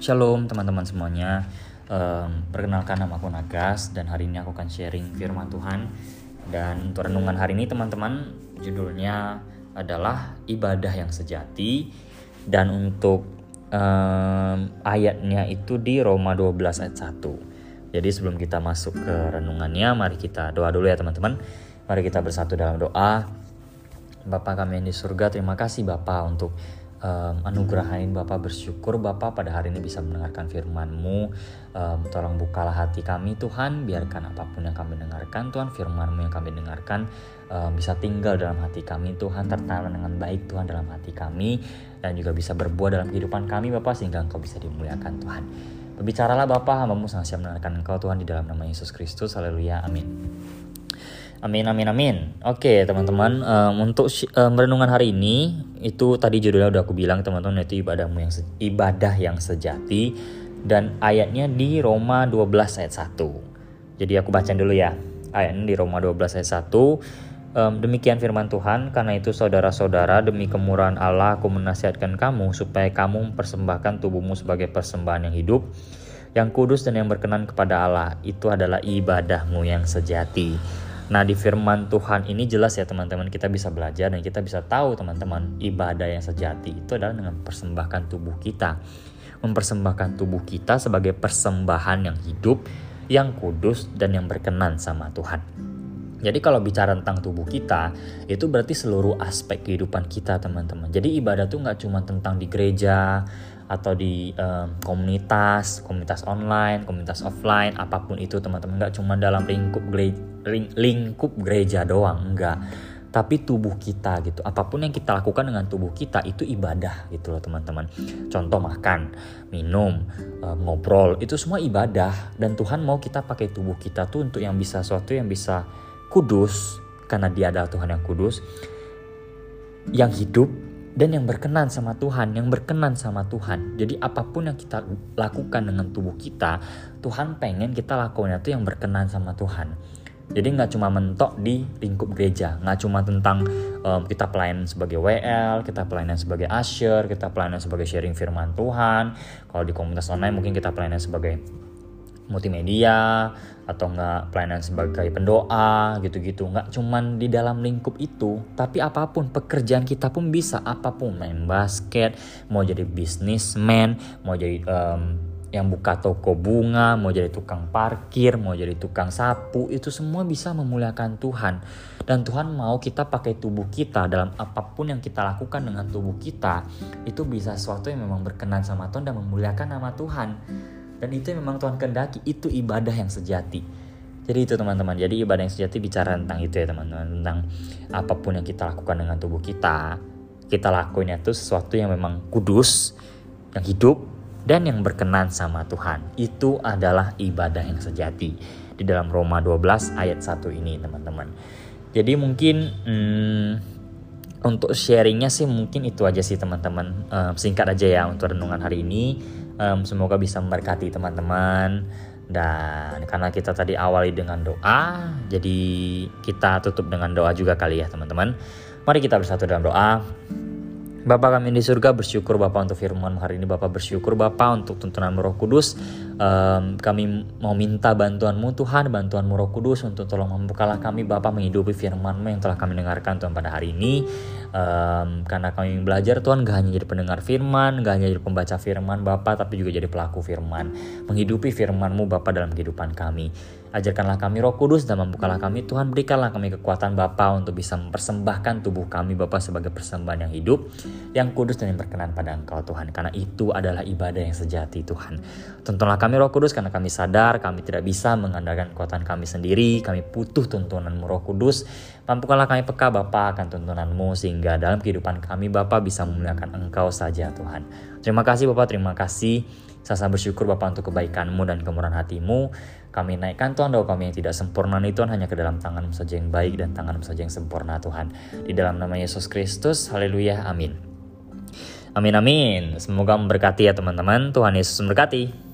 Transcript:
Shalom teman-teman semuanya. Um, perkenalkan nama aku Nagas dan hari ini aku akan sharing firman Tuhan. Dan untuk renungan hari ini teman-teman judulnya adalah ibadah yang sejati dan untuk um, ayatnya itu di Roma 12 ayat 1. Jadi sebelum kita masuk ke renungannya, mari kita doa dulu ya teman-teman. Mari kita bersatu dalam doa. Bapak kami yang di surga, terima kasih Bapak untuk um, anugerahin Bapak bersyukur Bapak pada hari ini bisa mendengarkan firman-Mu um, tolong bukalah hati kami Tuhan biarkan apa pun yang kami dengarkan Tuhan firman-Mu yang kami dengarkan um, bisa tinggal dalam hati kami Tuhan tertanam dengan baik Tuhan dalam hati kami dan juga bisa berbuah dalam kehidupan kami Bapak sehingga Engkau bisa dimuliakan Tuhan Berbicaralah Bapak, hambamu sangat siap mendengarkan Engkau Tuhan di dalam nama Yesus Kristus. Haleluya. Amin. Amin amin amin. Oke teman-teman um, untuk um, renungan hari ini itu tadi judulnya udah aku bilang teman-teman itu ibadahmu yang ibadah yang sejati dan ayatnya di Roma 12 ayat 1. Jadi aku baca dulu ya. Ayatnya di Roma 12 ayat 1. Um, demikian firman Tuhan, karena itu saudara-saudara demi kemurahan Allah aku menasihatkan kamu supaya kamu mempersembahkan tubuhmu sebagai persembahan yang hidup, yang kudus dan yang berkenan kepada Allah. Itu adalah ibadahmu yang sejati. Nah di firman Tuhan ini jelas ya teman-teman kita bisa belajar dan kita bisa tahu teman-teman ibadah yang sejati itu adalah dengan mempersembahkan tubuh kita. Mempersembahkan tubuh kita sebagai persembahan yang hidup, yang kudus dan yang berkenan sama Tuhan. Jadi kalau bicara tentang tubuh kita, itu berarti seluruh aspek kehidupan kita teman-teman. Jadi ibadah tuh nggak cuma tentang di gereja, atau di um, komunitas, komunitas online, komunitas offline, apa pun itu teman-teman nggak cuma dalam lingkup gereja, lingkup gereja doang, enggak. Tapi tubuh kita gitu, apa pun yang kita lakukan dengan tubuh kita itu ibadah gitu loh teman-teman. Contoh makan, minum, um, ngobrol, itu semua ibadah dan Tuhan mau kita pakai tubuh kita tuh untuk yang bisa suatu yang bisa kudus karena Dia adalah Tuhan yang kudus, yang hidup dan yang berkenan sama Tuhan, yang berkenan sama Tuhan. Jadi apa pun yang kita lakukan dengan tubuh kita, Tuhan pengen kita lakukan itu yang berkenan sama Tuhan. Jadi nggak cuma mentok di lingkup gereja, nggak cuma tentang um, kita pelayanan sebagai WL, kita pelayanan sebagai usher, kita pelayanan sebagai sharing firman Tuhan. Kalau di komunitas online mungkin kita pelayanan sebagai multimedia atau enggak pelayanan sebagai pendoa gitu-gitu. Nggak cuman di dalam lingkup itu tapi apa pun pekerjaan kita pun bisa. Apa pun main basket mau jadi bisnismen mau jadi um, yang buka toko bunga, mau jadi tukang parkir, mau jadi tukang sapu, itu semua bisa memuliakan Tuhan. Dan Tuhan mau kita pakai tubuh kita dalam apa pun yang kita lakukan dengan tubuh kita, itu bisa sesuatu yang memang berkenan sama Tuhan dan memuliakan nama Tuhan dan itu memang Tuhan kehendaki. Itu ibadah yang sejati. Jadi itu teman-teman. Jadi ibadah yang sejati bicara tentang itu ya teman-teman. Tentang apa pun yang kita lakukan dengan tubuh kita. Kita lakuin itu sesuatu yang memang kudus yang hidup dan yang berkenan sama Tuhan. Itu adalah ibadah yang sejati. Di dalam Roma 12 ayat 1 ini teman-teman. Jadi mungkin hmm, untuk sharingnya sih mungkin itu aja sih teman-teman. Um, singkat aja ya untuk renungan hari ini um, semoga bisa memberkati teman-teman. Dan karena kita tadi awali dengan doa jadi kita tutup dengan doa juga kali ya teman-teman. Mari kita bersatu dalam doa. Bapak kami di surga bersyukur Bapak untuk firman hari ini. Bapak bersyukur Bapak untuk tuntunan Roh Kudus um, kami mau minta bantuanmu Tuhan bantuanmu Roh Kudus untuk tolong membukalah kami Bapak menghidupi firmanmu yang telah kami dengarkan Tuhan pada hari ini. Um, karena kami belajar Tuhan gak hanya jadi pendengar firman gak hanya jadi pembaca firman Bapak tapi juga jadi pelaku firman. Menghidupi firmanmu Bapak dalam kehidupan kami Ajarkanlah kami roh kudus dan membukalah kami. Tuhan berikanlah kami kekuatan Bapa untuk bisa mempersembahkan tubuh kami Bapa sebagai persembahan yang hidup yang kudus dan yang berkenan pada Engkau Tuhan. Karena itu adalah ibadah yang sejati Tuhan. Tuntunlah kami roh kudus karena kami sadar kami tidak bisa mengandalkan kekuatan kami sendiri. Kami butuh tuntunanmu roh kudus. Mampukanlah kami peka Bapa akan tuntunanmu sehingga dalam kehidupan kami Bapa bisa memuliakan Engkau saja Tuhan. Terima kasih Bapak terima kasih saya bersyukur Bapak untuk kebaikanmu dan kemurahan hatimu. Kami naikkan Tuhan doa kami yang tidak sempurna ini Tuhan hanya ke dalam tangan saja yang baik dan tangan saja yang sempurna Tuhan. Di dalam nama Yesus Kristus, haleluya, amin. Amin amin. Semoga memberkati ya teman-teman. Tuhan Yesus memberkati.